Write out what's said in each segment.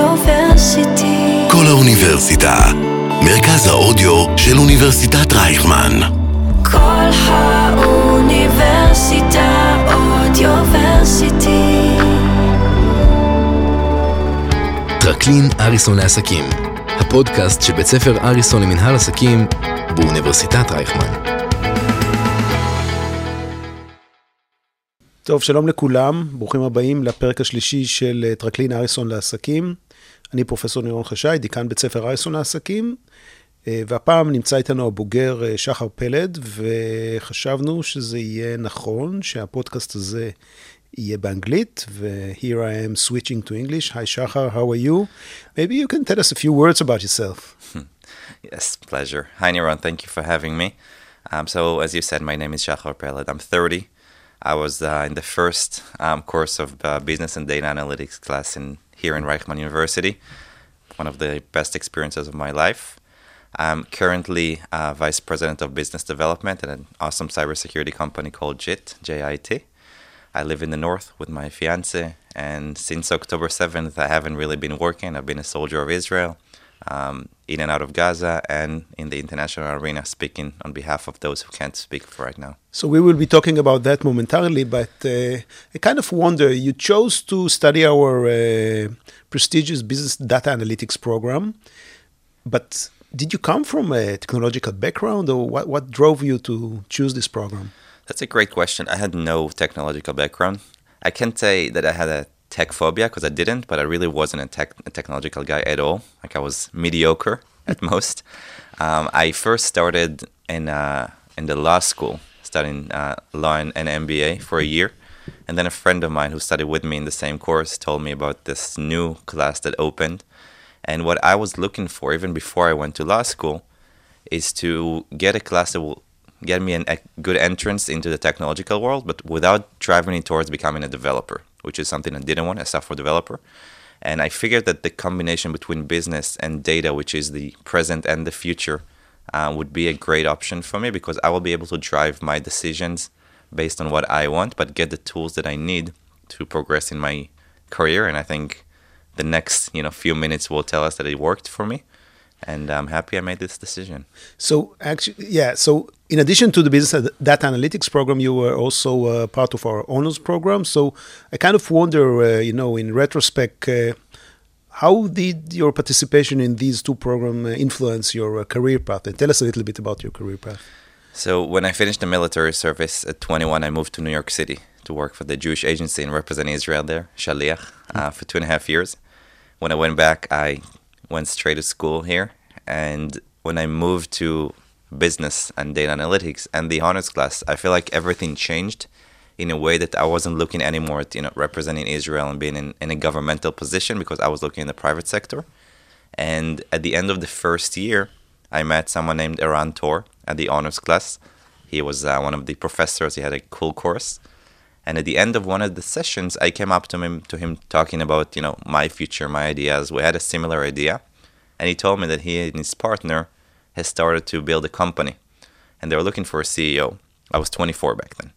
אודיוורסיטי. כל האוניברסיטה, מרכז האודיו של אוניברסיטת רייכמן. כל האוניברסיטה אודיוורסיטי. טרקלין אריסון לעסקים, הפודקאסט של בית ספר אריסון למנהל עסקים באוניברסיטת רייכמן. טוב, שלום לכולם, ברוכים הבאים לפרק השלישי של אה, טרקלין אריסון לעסקים. אני פרופסור נירון חשאי, דיקן בית ספר אריסון לעסקים, אה, והפעם נמצא איתנו הבוגר אה, שחר פלד, וחשבנו שזה יהיה נכון שהפודקאסט הזה יהיה באנגלית, ו-here I am switching to English. Hi שחר, how are you? Maybe you can tell us a few words about yourself. Yes, pleasure. Hi, Niran. Thank you for having me. Um, so, as you said, my name is Shachar Peled. I'm 30. I was uh, in the first um, course of uh, business and data analytics class in here in Reichman University. One of the best experiences of my life. I'm currently uh, vice president of business development at an awesome cybersecurity company called JIT, J-I-T. I live in the north with my fiance, and since October 7th, I haven't really been working. I've been a soldier of Israel, um, in and out of Gaza, and in the international arena, speaking on behalf of those who can't speak for right now. So we will be talking about that momentarily, but uh, I kind of wonder, you chose to study our uh, prestigious business data analytics program, but did you come from a technological background or what, what drove you to choose this program? That's a great question. I had no technological background. I can't say that I had a tech phobia because I didn't, but I really wasn't a, tech, a technological guy at all. Like I was mediocre at most. Um, I first started in uh, in the law school, studying uh, law and, and MBA for a year, and then a friend of mine who studied with me in the same course told me about this new class that opened. And what I was looking for, even before I went to law school, is to get a class that will get me an, a good entrance into the technological world, but without driving me towards becoming a developer, which is something I didn't want, as a software developer. And I figured that the combination between business and data, which is the present and the future, uh, would be a great option for me because I will be able to drive my decisions based on what I want, but get the tools that I need to progress in my career. And I think the next you know few minutes will tell us that it worked for me and I'm happy I made this decision. So actually, yeah. So in addition to the business data analytics program, you were also uh, part of our honors program. So I kind of wonder, uh, you know, in retrospect, uh, how did your participation in these two programs uh, influence your uh, career path? And tell us a little bit about your career path. So when I finished the military service at 21, I moved to New York City to work for the Jewish agency and represent Israel there, Shaliach, uh, for two and a half years. When I went back, I went straight to school here. And when I moved to business and data analytics and the honors class, I feel like everything changed in a way that I wasn't looking anymore at you know representing Israel and being in, in a governmental position because I was looking in the private sector. And at the end of the first year, I met someone named Eran Tor at the honors class. He was uh, one of the professors. He had a cool course. And at the end of one of the sessions, I came up to him to him talking about you know my future, my ideas. We had a similar idea, and he told me that he and his partner has started to build a company, and they were looking for a CEO. I was 24 back then,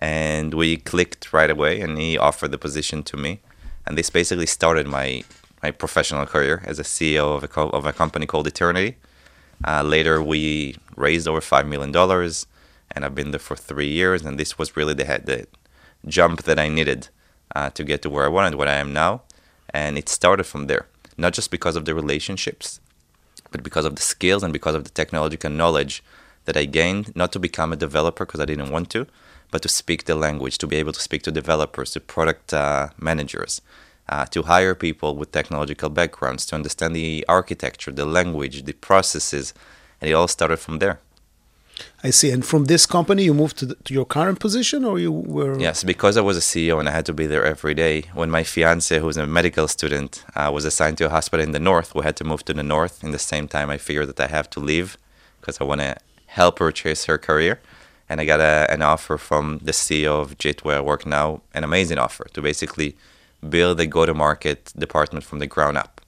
and we clicked right away. And he offered the position to me, and this basically started my my professional career as a CEO of a co- of a company called Eternity. Uh, later, we raised over five million dollars, and I've been there for three years. And this was really the head the jump that I needed uh, to get to where I wanted, what I am now. And it started from there, not just because of the relationships, but because of the skills and because of the technological knowledge that I gained, not to become a developer because I didn't want to, but to speak the language, to be able to speak to developers, to product uh, managers, uh, to hire people with technological backgrounds, to understand the architecture, the language, the processes. And it all started from there. I see. And from this company, you moved to, the, to your current position, or you were? Yes, because I was a CEO and I had to be there every day. When my fiance, who's a medical student, uh, was assigned to a hospital in the north, we had to move to the north. In the same time, I figured that I have to leave because I want to help her chase her career. And I got a, an offer from the CEO of JIT, where I work now, an amazing offer to basically build a go-to-market department from the ground up,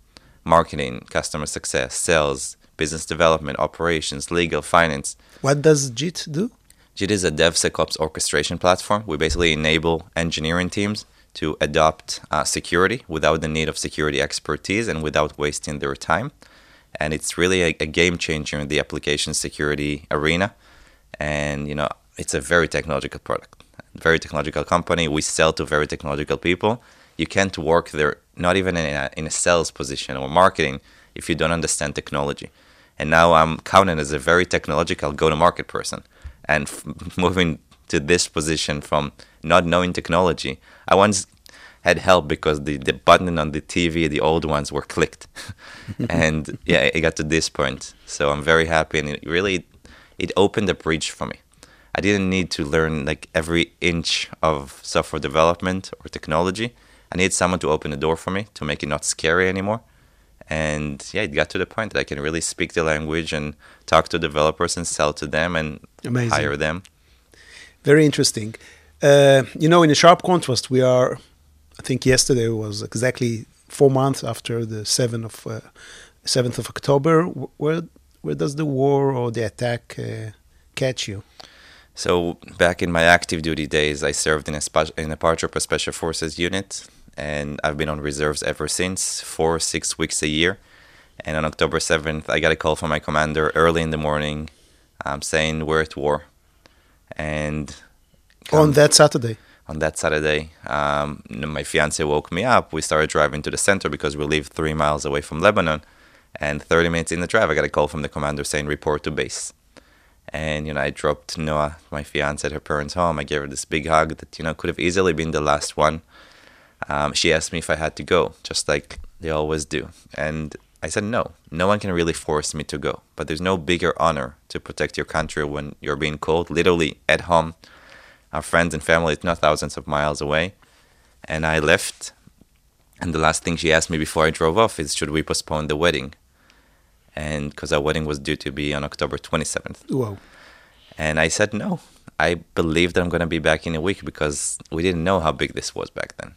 marketing, customer success, sales, business development, operations, legal, finance. What does JIT do? JIT is a DevSecOps orchestration platform. We basically enable engineering teams to adopt uh, security without the need of security expertise and without wasting their time. And it's really a, a game changer in the application security arena. And you know, it's a very technological product, very technological company. We sell to very technological people. You can't work there, not even in a, in a sales position or marketing, if you don't understand technology. And now I'm counted as a very technological go-to-market person, and f- moving to this position from not knowing technology. I once had help because the, the button on the TV, the old ones, were clicked, and yeah, it got to this point. So I'm very happy, and it really it opened a bridge for me. I didn't need to learn like every inch of software development or technology. I needed someone to open the door for me to make it not scary anymore. And yeah, it got to the point that I can really speak the language and talk to developers and sell to them and Amazing. hire them. Very interesting. Uh, you know, in a sharp contrast, we are. I think yesterday was exactly four months after the seventh of uh, seventh of October. Where where does the war or the attack uh, catch you? So back in my active duty days, I served in a spe- in a paratrooper special forces unit, and I've been on reserves ever since, four six weeks a year. And on October seventh, I got a call from my commander early in the morning, um, saying we're at war. And On that Saturday. on that Saturday, um, my fiance woke me up. We started driving to the center because we live three miles away from Lebanon. And 30 minutes in the drive, I got a call from the commander saying, report to base. And, you know, I dropped Noah, my fiance, at her parents' home. I gave her this big hug that, you know, could have easily been the last one. Um, she asked me if I had to go, just like they always do. And I said, no, no one can really force me to go. But there's no bigger honor to protect your country when you're being called literally at home. Our friends and family, it's not thousands of miles away. And I left. And the last thing she asked me before I drove off is, should we postpone the wedding? And because our wedding was due to be on October 27th. Wow. And I said no. I believe that I'm going to be back in a week because we didn't know how big this was back then.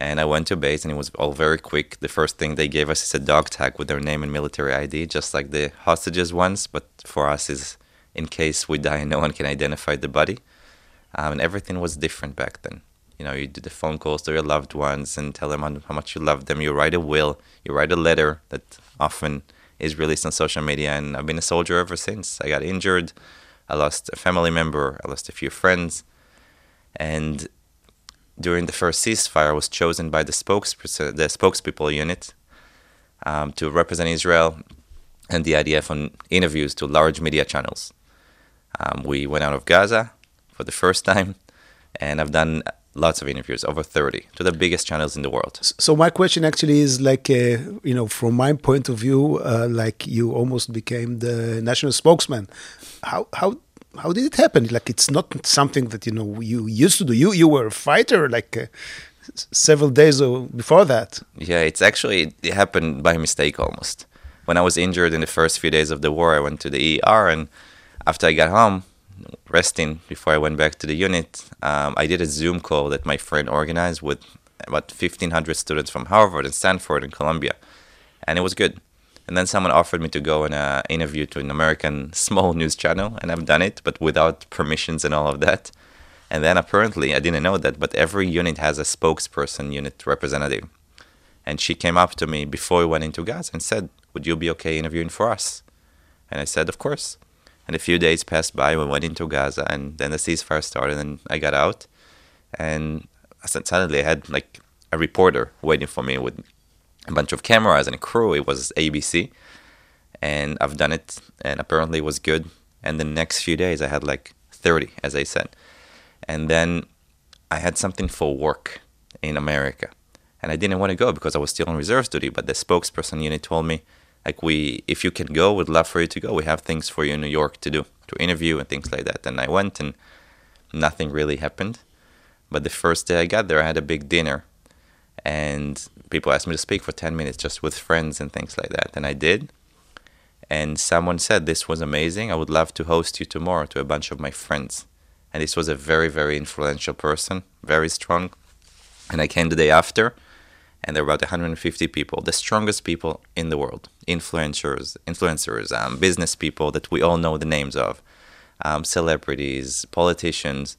And I went to base and it was all very quick. The first thing they gave us is a dog tag with their name and military ID, just like the hostages ones. But for us is in case we die and no one can identify the body. Um, and everything was different back then. You know, you do the phone calls to your loved ones and tell them how much you love them. You write a will, you write a letter that often is released on social media. And I've been a soldier ever since. I got injured. I lost a family member. I lost a few friends. And during the first ceasefire, was chosen by the spokesperson, the spokespeople unit, um, to represent Israel and the IDF on interviews to large media channels. Um, we went out of Gaza for the first time, and I've done lots of interviews, over 30, to the biggest channels in the world. So my question actually is like, uh, you know, from my point of view, uh, like you almost became the national spokesman. How how how did it happen? Like it's not something that you know you used to do. You you were a fighter like uh, several days before that. Yeah, it's actually it happened by mistake almost. When I was injured in the first few days of the war, I went to the ER, and after I got home, resting before I went back to the unit, um, I did a Zoom call that my friend organized with about 1,500 students from Harvard and Stanford and Columbia, and it was good. And then someone offered me to go in an interview to an American small news channel, and I've done it, but without permissions and all of that. And then apparently, I didn't know that, but every unit has a spokesperson, unit representative. And she came up to me before we went into Gaza and said, Would you be okay interviewing for us? And I said, Of course. And a few days passed by, we went into Gaza, and then the ceasefire started, and I got out. And suddenly I had like a reporter waiting for me with a bunch of cameras and a crew. It was ABC. And I've done it, and apparently it was good. And the next few days, I had like 30, as I said. And then I had something for work in America. And I didn't want to go because I was still on reserve duty. But the spokesperson unit told me, like, we, if you can go, we'd love for you to go. We have things for you in New York to do, to interview and things like that. And I went, and nothing really happened. But the first day I got there, I had a big dinner. And people asked me to speak for 10 minutes just with friends and things like that. And I did. And someone said, This was amazing. I would love to host you tomorrow to a bunch of my friends. And this was a very, very influential person, very strong. And I came the day after, and there were about 150 people, the strongest people in the world, influencers, influencers, um, business people that we all know the names of, um, celebrities, politicians.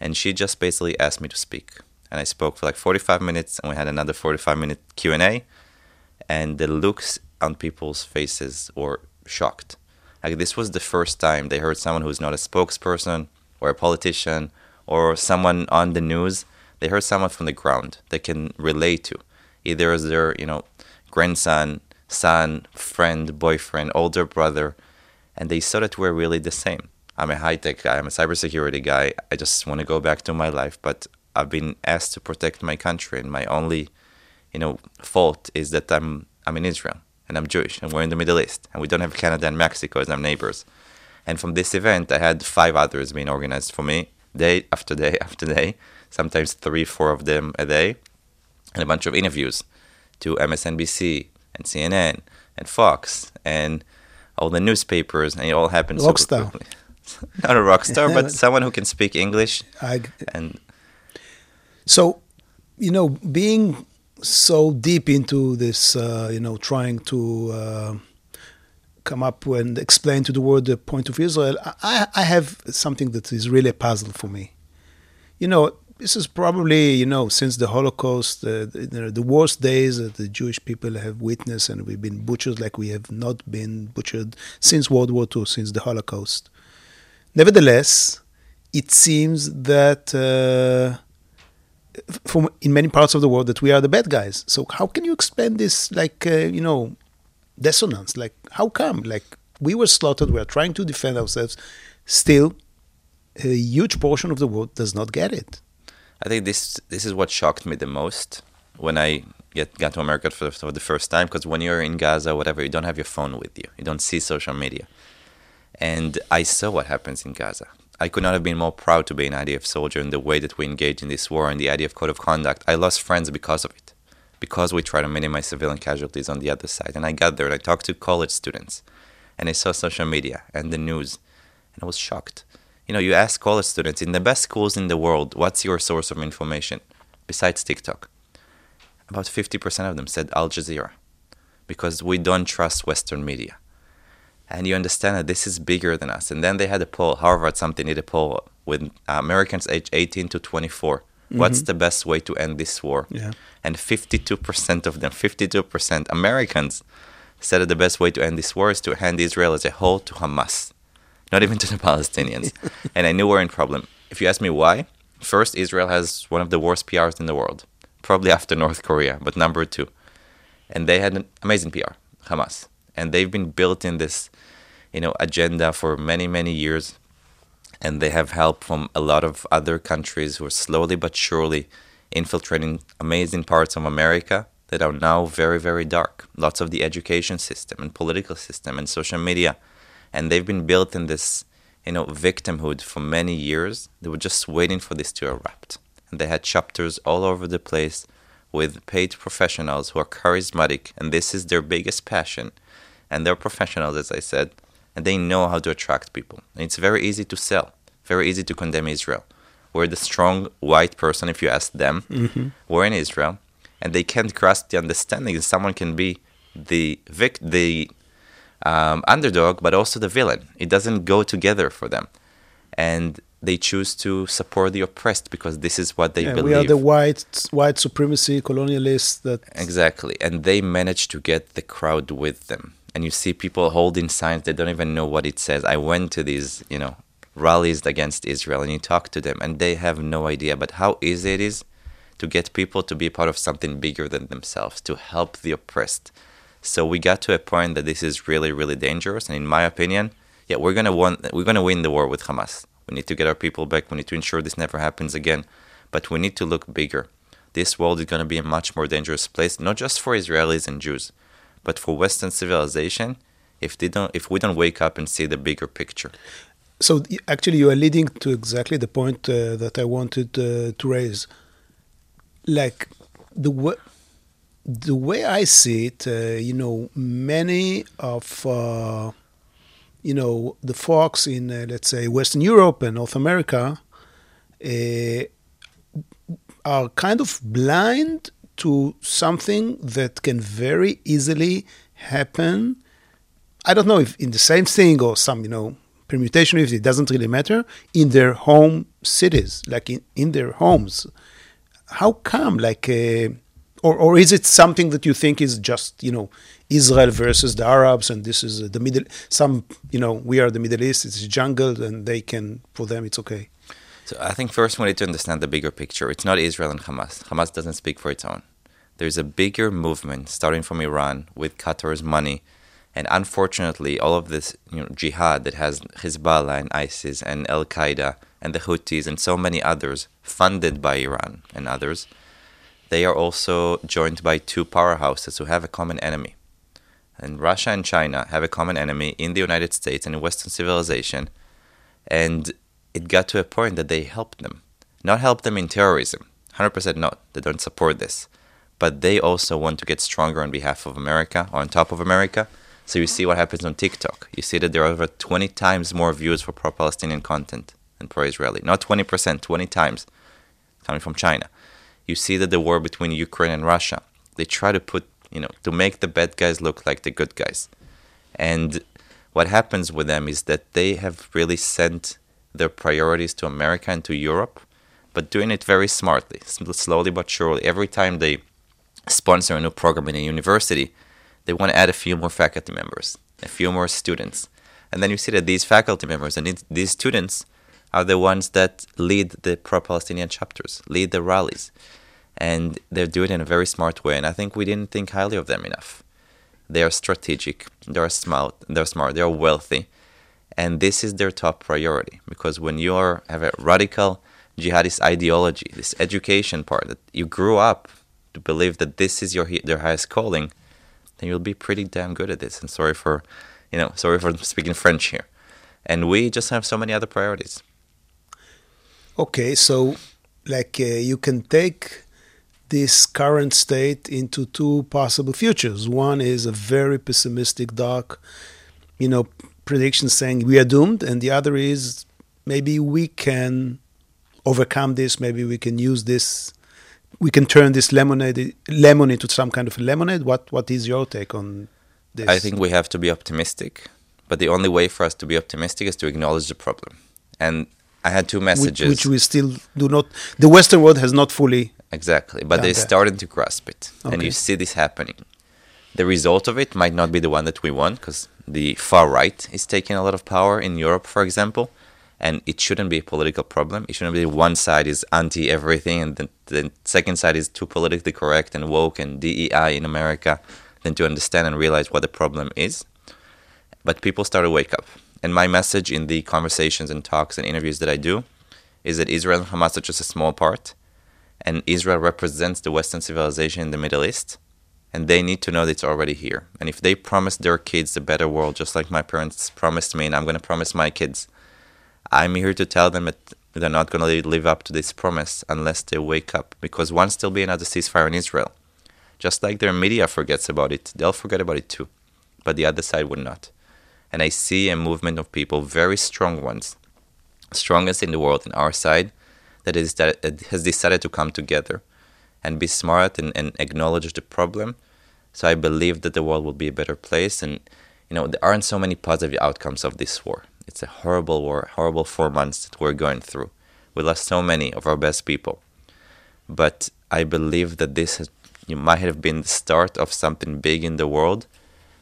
And she just basically asked me to speak. And I spoke for like 45 minutes, and we had another 45 minute Q and A, and the looks on people's faces were shocked. Like this was the first time they heard someone who's not a spokesperson or a politician or someone on the news. They heard someone from the ground they can relate to, either as their you know grandson, son, friend, boyfriend, older brother, and they saw that we're really the same. I'm a high tech guy. I'm a cybersecurity guy. I just want to go back to my life, but I've been asked to protect my country, and my only, you know, fault is that I'm I'm in Israel and I'm Jewish and we're in the Middle East and we don't have Canada and Mexico as our neighbors. And from this event, I had five others being organized for me, day after day after day, sometimes three, four of them a day, and a bunch of interviews to MSNBC and CNN and Fox and all the newspapers, and it all happened Rockstar. super quickly. Not a rock star, but someone who can speak English. I, And so, you know, being so deep into this, uh, you know, trying to uh, come up and explain to the world the point of Israel, I, I have something that is really a puzzle for me. You know, this is probably, you know, since the Holocaust, uh, the, the worst days that the Jewish people have witnessed, and we've been butchered like we have not been butchered since World War II, since the Holocaust. Nevertheless, it seems that uh, from in many parts of the world that we are the bad guys. So how can you explain this, like uh, you know, dissonance? Like how come? Like we were slaughtered, we are trying to defend ourselves. Still, a huge portion of the world does not get it. I think this this is what shocked me the most when I get got to America for, for the first time. Because when you're in Gaza, whatever, you don't have your phone with you. You don't see social media. And I saw what happens in Gaza. I could not have been more proud to be an IDF soldier in the way that we engage in this war and the IDF code of conduct. I lost friends because of it, because we try to minimize civilian casualties on the other side. And I got there and I talked to college students, and I saw social media and the news, and I was shocked. You know, you ask college students in the best schools in the world, what's your source of information besides TikTok? About 50% of them said Al Jazeera, because we don't trust Western media and you understand that this is bigger than us. And then they had a poll, Harvard something did a poll with uh, Americans aged 18 to 24. What's the best way to end this war? Yeah. And 52% of them, 52% Americans, said that the best way to end this war is to hand Israel as a whole to Hamas, not even to the Palestinians. and I knew we're in problem. If you ask me why, first, Israel has one of the worst PRs in the world, probably after North Korea, but number two. And they had an amazing PR, Hamas and they've been built in this you know agenda for many many years. And they have help from a lot of other countries who are slowly but surely infiltrating amazing parts of America that are now very very dark. Lots of the education system and political system and social media. And they've been built in this you know victimhood for many years. They were just waiting for this to erupt. And they had chapters all over the place with paid professionals who are charismatic. And this is their biggest passion and they're professionals, as I said, and they know how to attract people. And it's very easy to sell, very easy to condemn Israel. We're the strong white person, if you ask them. We're in Israel, and they can't grasp the understanding that someone can be the vic- the um, underdog, but also the villain. It doesn't go together for them, and they choose to support the oppressed because this is what they Yeah, believe. we are the white white supremacy colonialists that Exactly. And they manage to get the crowd with them. And you see people holding signs, they don't even know what it says. I went to these, you know, rallies against Israel and you talk to them and they have no idea. But how easy it is to get people to be part of something bigger than themselves, to help the oppressed. So we got to a point that this is really, really dangerous. And in my opinion, yeah, we're gonna win we're gonna win the war with Hamas. We need to get our people back. We need to ensure this never happens again. But we need to look bigger. This world is gonna be a much more dangerous place, not just for Israelis and Jews, but for Western civilization if they don't if we don't wake up and see the bigger picture. so actually you are leading to exactly the point uh, that I wanted uh, to raise. Like the way, the way I see it, uh, you know, many of uh, you know the folks in uh, let's say Western Europe and North America uh, are kind of blind to something that can very easily happen I don't know if in the same thing or some, you know, permutation, if it doesn't really matter, in their home cities, like in, in their homes. how come? Like, uh, or or is it something that you think is just you know Israel versus the Arabs, and this is the middle? Some you know we are the Middle East. It's a jungle, and they can for them it's okay. So I think first we need to understand the bigger picture. It's not Israel and Hamas. Hamas doesn't speak for its own. There's a bigger movement starting from Iran with Qatar's money, and unfortunately, all of this you know, jihad that has Hezbollah and ISIS and Al Qaeda and the Houthis and so many others funded by Iran and others, they are also joined by two powerhouses who have a common enemy. And Russia and China have a common enemy in the United States and in Western civilization. And it got to a point that they helped them. Not help them in terrorism, 100% not. They don't support this. But they also want to get stronger on behalf of America, or on top of America. So you see what happens on TikTok. You see that there are over 20 times more views for pro Palestinian content than pro Israeli. Not 20%, 20 times coming from China. You see that the war between Ukraine and Russia, they try to put, you know, to make the bad guys look like the good guys. And what happens with them is that they have really sent their priorities to America and to Europe, but doing it very smartly, slowly but surely. Every time they sponsor a new program in a university, they want to add a few more faculty members, a few more students. And then you see that these faculty members and these students are the ones that lead the pro Palestinian chapters, lead the rallies. And they're doing it in a very smart way. And I think we didn't think highly of them enough. They are strategic, they're smart, they're smart, they're wealthy, and this is their top priority because when you are have a radical jihadist ideology this education part that you grew up to believe that this is your their highest calling then you'll be pretty damn good at this. And sorry for you know sorry for speaking french here. And we just have so many other priorities. Okay so like uh, you can take this current state into two possible futures. One is a very pessimistic dark you know predictions saying we are doomed, and the other is maybe we can overcome this. Maybe we can use this. We can turn this lemonade lemon into some kind of lemonade. What What is your take on this? I think we have to be optimistic, but the only way for us to be optimistic is to acknowledge the problem. And I had two messages, which, which we still do not. The Western world has not fully exactly, but they're starting to grasp it, okay. and you see this happening. The result of it might not be the one that we want because the far right is taking a lot of power in Europe, for example, and it shouldn't be a political problem. It shouldn't be one side is anti everything and the, the second side is too politically correct and woke and DEI in America than to understand and realize what the problem is. But people start to wake up. And my message in the conversations and talks and interviews that I do is that Israel and Hamas are just a small part, and Israel represents the Western civilization in the Middle East and they need to know that it's already here. And if they promise their kids a better world, just like my parents promised me, and I'm going to promise my kids, I'm here to tell them that they're not going to live up to this promise unless they wake up. Because once there'll be another ceasefire in Israel, just like their media forgets about it, they'll forget about it too. But the other side would not. And I see a movement of people, very strong ones, strongest in the world in our side, that is that has decided to come together and be smart and, and acknowledge the problem. So I believe that the world will be a better place. And, you know, there aren't so many positive outcomes of this war. It's a horrible war, horrible four months that we're going through. We lost so many of our best people. But I believe that this has, you might have been the start of something big in the world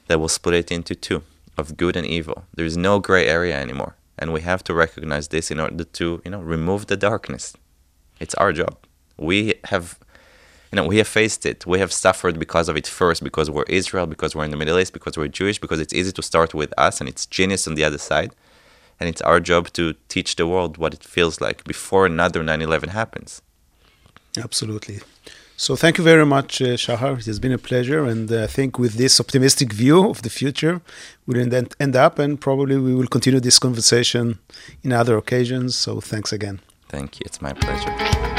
that will split it into two of good and evil. There's no gray area anymore. And we have to recognize this in order to, you know, remove the darkness. It's our job. We have you know, we have faced it. We have suffered because of it first, because we're Israel, because we're in the Middle East, because we're Jewish, because it's easy to start with us and it's genius on the other side. And it's our job to teach the world what it feels like before another 9 11 happens. Absolutely. So thank you very much, uh, Shahar. It has been a pleasure, and uh, I think with this optimistic view of the future, we'll end, end up, and probably we will continue this conversation in other occasions. So thanks again. Thank you. It's my pleasure.